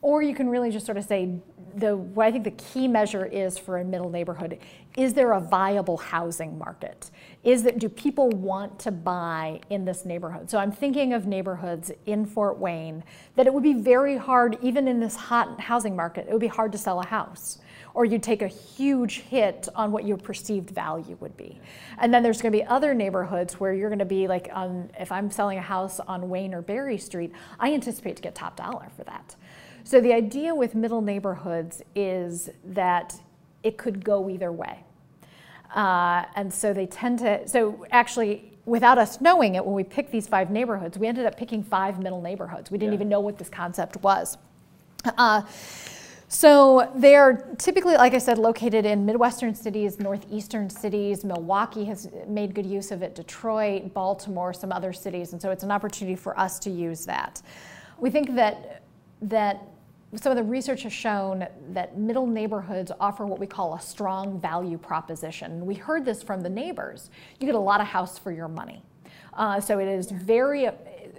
Or you can really just sort of say, the what I think the key measure is for a middle neighborhood is there a viable housing market? Is that do people want to buy in this neighborhood? So I'm thinking of neighborhoods in Fort Wayne that it would be very hard, even in this hot housing market, it would be hard to sell a house. Or you'd take a huge hit on what your perceived value would be. And then there's going to be other neighborhoods where you're going to be like, on, if I'm selling a house on Wayne or Berry Street, I anticipate to get top dollar for that. So the idea with middle neighborhoods is that it could go either way. Uh, and so they tend to, so actually, without us knowing it, when we picked these five neighborhoods, we ended up picking five middle neighborhoods. We didn't Yeah. even know what this concept was. Uh, so they're typically, like I said, located in Midwestern cities, Northeastern cities. Milwaukee has made good use of it, Detroit, Baltimore, some other cities. And so it's an opportunity for us to use that. We think that, that some of the research has shown that middle neighborhoods offer what we call a strong value proposition. We heard this from the neighbors. You get a lot of house for your money. Uh, so it is very,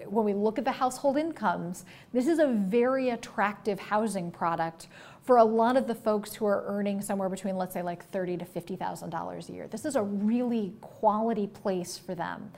when we look at the household incomes, this is a very attractive housing product for a lot of the folks who are earning somewhere between, let's say, like thirty to fifty thousand dollars a year. This is a really quality place for them.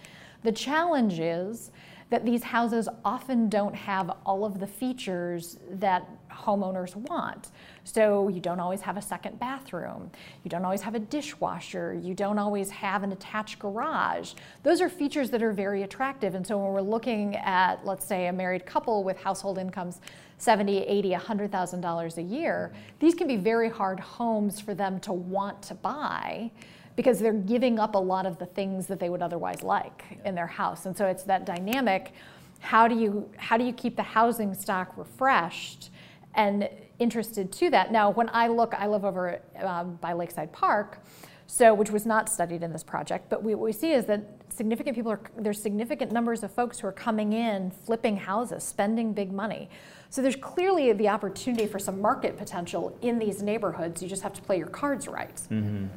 The challenge is that these houses often don't have all of the features that homeowners want. So you don't always have a second bathroom, you don't always have a dishwasher, you don't always have an attached garage. Those are features that are very attractive. And so when we're looking at, let's say, a married couple with household incomes 70, 80, $100,000 a year, these can be very hard homes for them to want to buy because they're giving up a lot of the things that they would otherwise like in their house. And so it's that dynamic. How do you how do you keep the housing stock refreshed and interested to that? Now, when I look, I live over um, by Lakeside Park, so which was not studied in this project. But we, what we see is that significant people are there's significant numbers of folks who are coming in, flipping houses, spending big money. So there's clearly the opportunity for some market potential in these neighborhoods. You just have to play your cards right. Mm-hmm.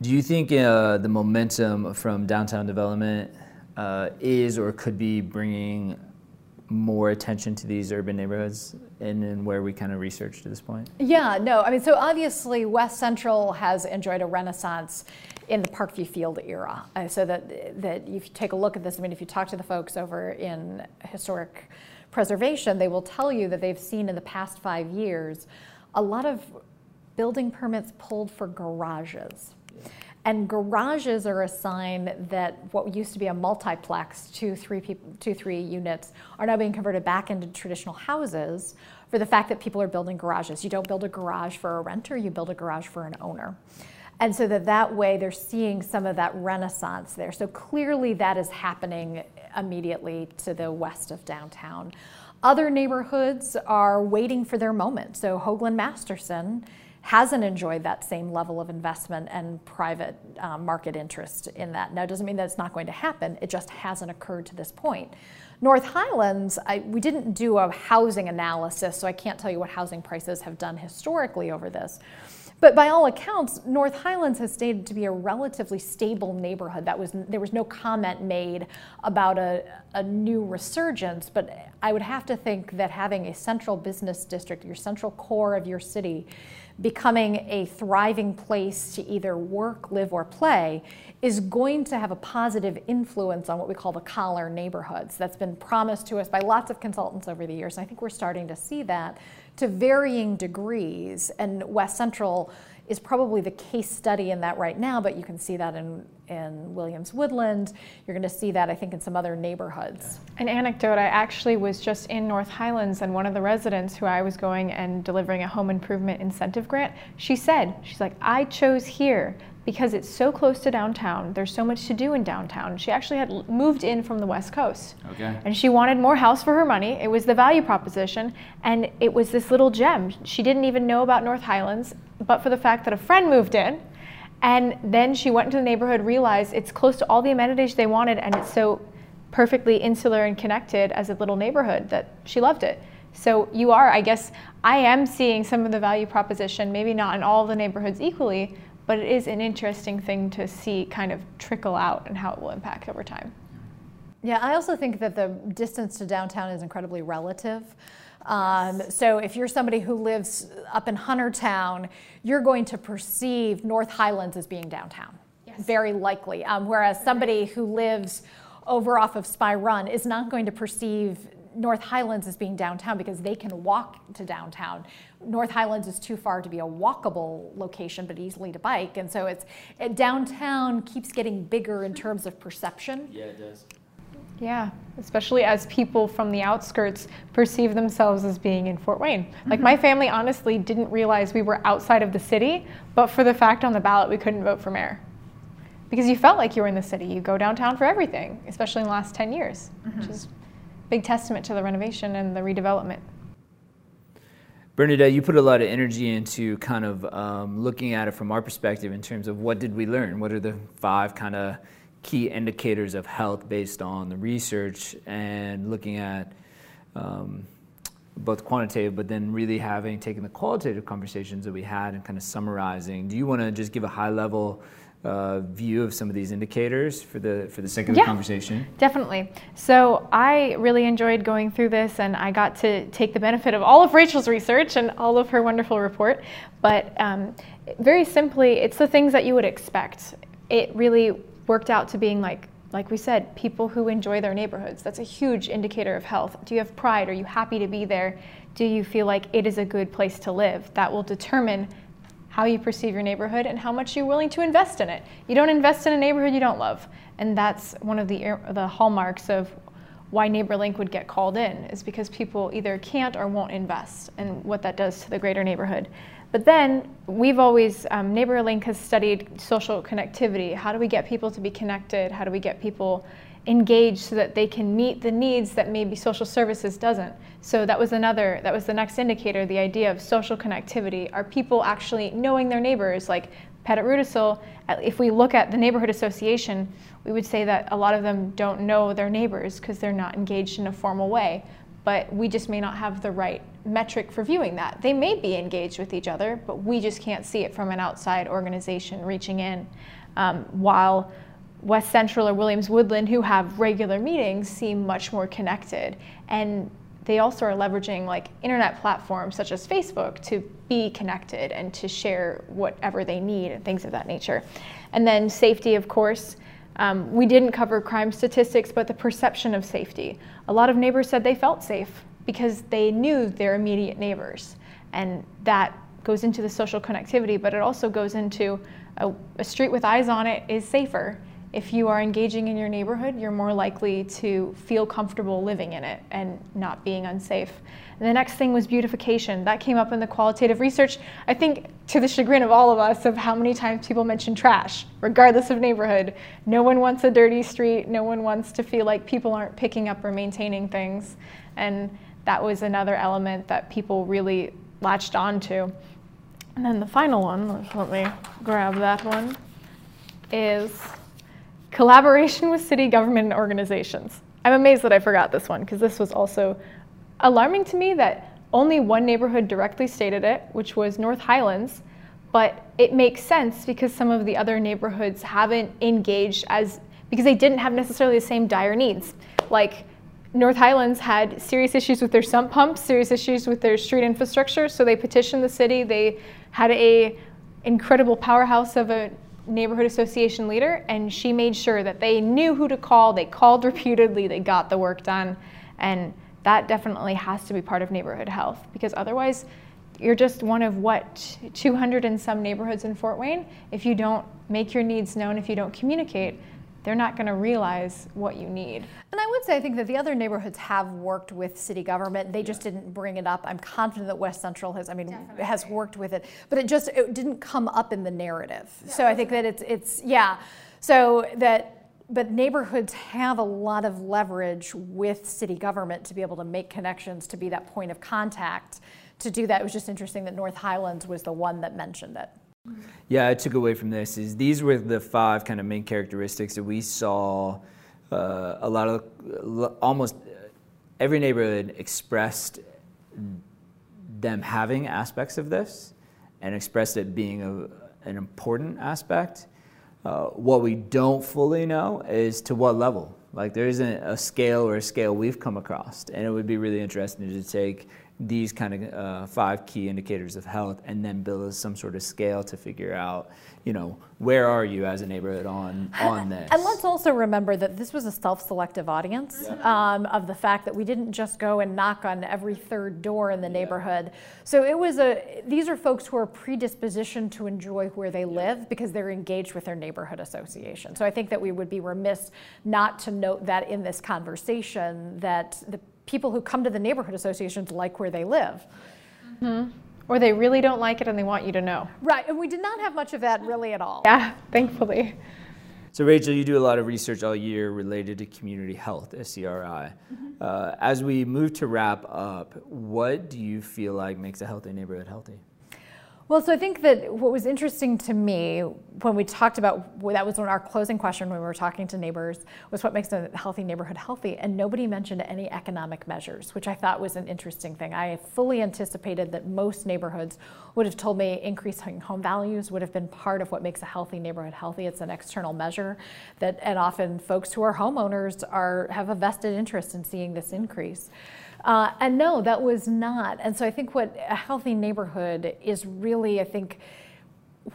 Do you think uh, the momentum from downtown development uh, is or could be bringing more attention to these urban neighborhoods and, where we kind of researched to this point? Yeah, no, I mean, so obviously West Central has enjoyed a renaissance in the Parkview Field era. Uh, so that, that if you take a look at this, I mean, if you talk to the folks over in historic preservation, they will tell you that they've seen in the past five years a lot of building permits pulled for garages. And garages are a sign that what used to be a multiplex, two, three, people, two, three units, are now being converted back into traditional houses for the fact that people are building garages. You don't build a garage for a renter, you build a garage for an owner. And so that that way they're seeing some of that renaissance there. So clearly that is happening immediately to the west of downtown. Other neighborhoods are waiting for their moment. So Hoagland Masterson hasn't enjoyed that same level of investment and private um, market interest in that. Now, it doesn't mean that it's not going to happen, it just hasn't occurred to this point. North Highlands, I, we didn't do a housing analysis, so I can't tell you what housing prices have done historically over this. But by all accounts, North Highlands has stated to be a relatively stable neighborhood. That was there was no comment made about a, a new resurgence, but I would have to think that having a central business district, your central core of your city, becoming a thriving place to either work, live, or play is going to have a positive influence on what we call the collar neighborhoods. That's been promised to us by lots of consultants over the years. And I think we're starting to see that to varying degrees. And West Central is probably the case study in that right now, but you can see that in, in Williams Woodland. You're going to see that, I think, in some other neighborhoods. An anecdote I actually was just in North Highlands, and one of the residents who I was going and delivering a home improvement incentive grant, she said, She's like, I chose here because it's so close to downtown. There's so much to do in downtown. She actually had moved in from the West Coast. Okay. And she wanted more house for her money. It was the value proposition. And it was this little gem. She didn't even know about North Highlands, but for the fact that a friend moved in. And then she went into the neighborhood, realized it's close to all the amenities they wanted, and it's so perfectly insular and connected as a little neighborhood that she loved it. So you are, I guess, I am seeing some of the value proposition, maybe not in all the neighborhoods equally, but it is an interesting thing to see kind of trickle out and how it will impact over time. Yeah, I also think that the distance to downtown is incredibly relative. Um, so if you're somebody who lives up in Huntertown, you're going to perceive North Highlands as being downtown, yes. very likely. Um, whereas somebody who lives over off of Spy Run is not going to perceive North Highlands as being downtown because they can walk to downtown. North Highlands is too far to be a walkable location, but easily to bike. And so it's it, downtown keeps getting bigger in terms of perception. Yeah, it does. Yeah, especially as people from the outskirts perceive themselves as being in Fort Wayne. Mm-hmm. Like my family honestly didn't realize we were outside of the city, but for the fact on the ballot we couldn't vote for mayor. Because you felt like you were in the city. You go downtown for everything, especially in the last 10 years, mm-hmm. which is big testament to the renovation and the redevelopment. Bernadette, you put a lot of energy into kind of um, looking at it from our perspective in terms of what did we learn? What are the five kind of key indicators of health based on the research and looking at um, both quantitative, but then really having taken the qualitative conversations that we had and kind of summarizing. Do you want to just give a high level uh, view of some of these indicators for the for the sake of yeah, the conversation? Definitely. So I really enjoyed going through this, and I got to take the benefit of all of Rachel's research and all of her wonderful report. But um, very simply, it's the things that you would expect. It really worked out to being like like we said, people who enjoy their neighborhoods. That's a huge indicator of health. Do you have pride? Are you happy to be there? Do you feel like it is a good place to live? That will determine how you perceive your neighborhood and how much you're willing to invest in it. You don't invest in a neighborhood you don't love. And that's one of the, the hallmarks of why NeighborLink would get called in, is because people either can't or won't invest and what that does to the greater neighborhood. But then we've always, um, NeighborLink has studied social connectivity. How do we get people to be connected? How do we get people engaged so that they can meet the needs that maybe social services doesn't. So that was another, that was the next indicator, the idea of social connectivity. Are people actually knowing their neighbors? Like Pettit Rudisill, if we look at the neighborhood association, we would say that a lot of them don't know their neighbors because they're not engaged in a formal way. But we just may not have the right metric for viewing that. They may be engaged with each other, but we just can't see it from an outside organization reaching in. Um, while West Central or Williams Woodland, who have regular meetings, seem much more connected. And they also are leveraging like internet platforms such as Facebook to be connected and to share whatever they need and things of that nature. And then safety, of course. Um, we didn't cover crime statistics, but the perception of safety. A lot of neighbors said they felt safe because they knew their immediate neighbors. And that goes into the social connectivity, but it also goes into a, a street with eyes on it is safer if you are engaging in your neighborhood, you're more likely to feel comfortable living in it and not being unsafe. And the next thing was beautification. That came up in the qualitative research, I think to the chagrin of all of us, of how many times people mention trash, regardless of neighborhood. No one wants a dirty street. No one wants to feel like people aren't picking up or maintaining things. And that was another element that people really latched onto. And then the final one, let me grab that one, is Collaboration with city government and organizations. I'm amazed that I forgot this one because this was also alarming to me that only one neighborhood directly stated it, which was North Highlands, but it makes sense because some of the other neighborhoods haven't engaged as because they didn't have necessarily the same dire needs. Like North Highlands had serious issues with their sump pumps, serious issues with their street infrastructure, so they petitioned the city. They had a incredible powerhouse of a neighborhood association leader, and she made sure that they knew who to call. They called repeatedly, they got the work done, and that definitely has to be part of neighborhood health because otherwise, you're just one of what 200 and some neighborhoods in Fort Wayne. If you don't make your needs known, if you don't communicate, they're not going to realize what you need. And I would say I think that the other neighborhoods have worked with city government. They just didn't bring it up. I'm confident that West Central has, I mean, Definitely. has worked with it, but it just it didn't come up in the narrative. Yeah, so I think that it's it's yeah. So that but neighborhoods have a lot of leverage with city government to be able to make connections, to be that point of contact. To do that, it was just interesting that North Highlands was the one that mentioned it. Yeah, I took away from this is these were the five kind of main characteristics that we saw. Uh, a lot of almost every neighborhood expressed them having aspects of this and expressed it being a, an important aspect. Uh, what we don't fully know is to what level. Like there isn't a scale or a scale we've come across, and it would be really interesting to take these kind of uh, five key indicators of health and then build some sort of scale to figure out you know where are you as a neighborhood on on this? and let's also remember that this was a self-selective audience yeah. um, of the fact that we didn't just go and knock on every third door in the neighborhood. So it was a these are folks who are predispositioned to enjoy where they live because they're engaged with their neighborhood association. So i think that we would be remiss not to note that in this conversation that the people who come to the neighborhood associations like where they live. Mm-hmm. Or they really don't like it and they want you to know. Right, and we did not have much of that really at all. Yeah, thankfully. So, Rachel, you do a lot of research all year related to community health, SCRI. Mm-hmm. Uh, as we move to wrap up, what do you feel like makes a healthy neighborhood healthy? Well, so I think that what was interesting to me when we talked about that was our closing question when we were talking to neighbors was what makes a healthy neighborhood healthy, and nobody mentioned any economic measures, which I thought was an interesting thing. I fully anticipated that most neighborhoods would have told me increasing home values would have been part of what makes a healthy neighborhood healthy. It's an external measure that, and often folks who are homeowners are have a vested interest in seeing this increase. Uh, and no, that was not. And so I think what a healthy neighborhood is really, I think,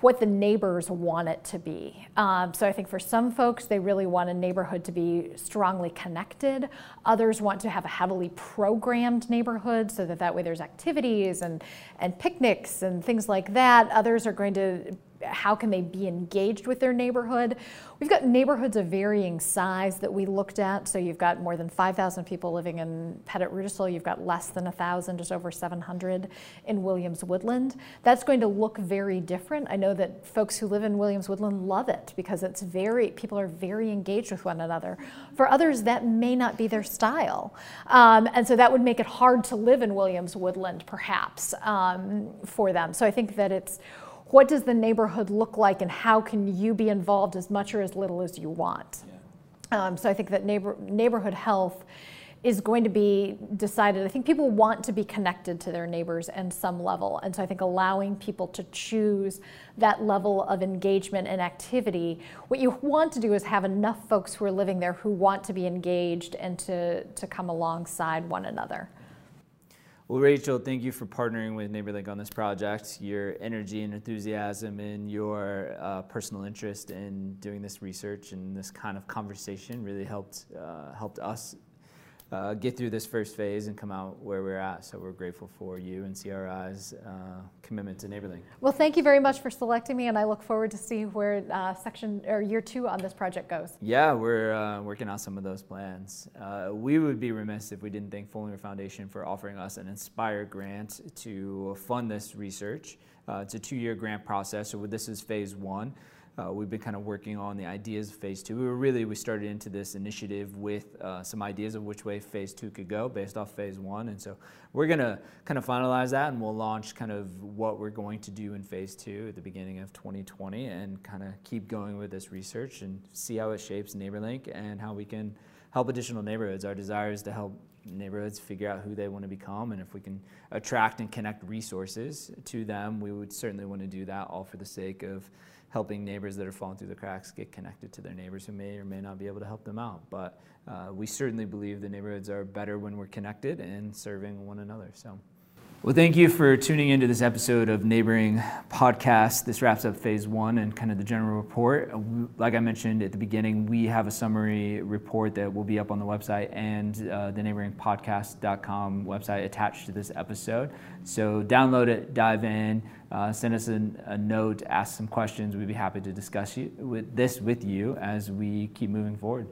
what the neighbors want it to be. Um, so I think for some folks, they really want a neighborhood to be strongly connected. Others want to have a heavily programmed neighborhood so that that way there's activities and, and picnics and things like that. Others are going to how can they be engaged with their neighborhood. We've got neighborhoods of varying size that we looked at. So you've got more than 5,000 people living in Pettit-Rudisill. You've got less than 1,000, just over 700 in Williams Woodland. That's going to look very different. I know that folks who live in Williams Woodland love it because it's very, people are very engaged with one another. For others, that may not be their style. Um, and so that would make it hard to live in Williams Woodland, perhaps, um, for them. So I think that it's what does the neighborhood look like and how can you be involved as much or as little as you want? Yeah. Um, so I think that neighbor, neighborhood health is going to be decided. I think people want to be connected to their neighbors in some level. And so I think allowing people to choose that level of engagement and activity, what you want to do is have enough folks who are living there who want to be engaged and to, to come alongside one another. Well, Rachel, thank you for partnering with NeighborLink on this project. Your energy and enthusiasm and your uh, personal interest in doing this research and this kind of conversation really helped uh, helped us uh, get through this first phase and come out where we're at. So we're grateful for you and CRI's uh, commitment to NeighborLink. Well, thank you very much for selecting me, and I look forward to see where uh, section or year two on this project goes. Yeah, we're uh, working on some of those plans. Uh, we would be remiss if we didn't thank Foellinger Foundation for offering us an Inspire grant to fund this research. Uh, it's a two-year grant process, so this is phase one. Uh, we've been kind of working on the ideas of phase two. We were really, we started into this initiative with uh, some ideas of which way phase two could go based off phase one. And so we're going to kind of finalize that and we'll launch kind of what we're going to do in phase two at the beginning of 2020 and kind of keep going with this research and see how it shapes NeighborLink and how we can help additional neighborhoods. Our desire is to help neighborhoods figure out who they want to become and if we can attract and connect resources to them, we would certainly want to do that all for the sake of helping neighbors that are falling through the cracks get connected to their neighbors who may or may not be able to help them out. But uh, we certainly believe the neighborhoods are better when we're connected and serving one another. So. Well, thank you for tuning into this episode of Neighboring Podcast. This wraps up phase one and kind of the general report. Like I mentioned at the beginning, we have a summary report that will be up on the website and uh, the neighboringpodcast.com website attached to this episode. So download it, dive in, uh, send us a, note, ask some questions. We'd be happy to discuss you, with this with you as we keep moving forward.